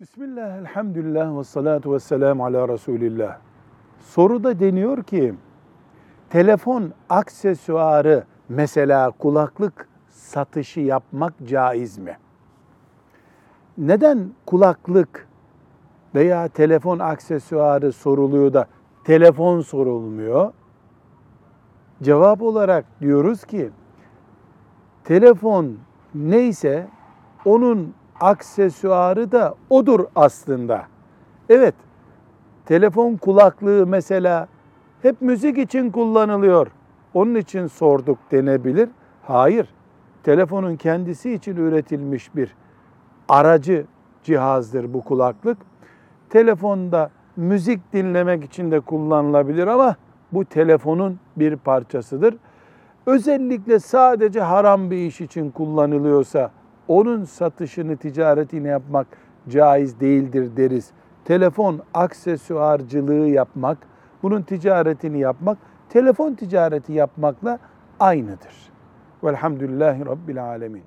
Bismillah, elhamdülillah ve salatu ve selamu ala Resulillah. Soruda deniyor ki, telefon aksesuarı mesela kulaklık satışı yapmak caiz mi? Neden kulaklık veya telefon aksesuarı soruluyor da telefon sorulmuyor? Cevap olarak diyoruz ki, telefon neyse onun aksesuarı da odur aslında. Evet, telefon kulaklığı mesela hep müzik için kullanılıyor. Onun için sorduk denebilir. Hayır, telefonun kendisi için üretilmiş bir aracı cihazdır bu kulaklık. Telefonda müzik dinlemek için de kullanılabilir ama bu telefonun bir parçasıdır. Özellikle sadece haram bir iş için kullanılıyorsa onun satışını, ticaretini yapmak caiz değildir deriz. Telefon aksesuarcılığı yapmak, bunun ticaretini yapmak, telefon ticareti yapmakla aynıdır. Velhamdülillahi Rabbil Alemin.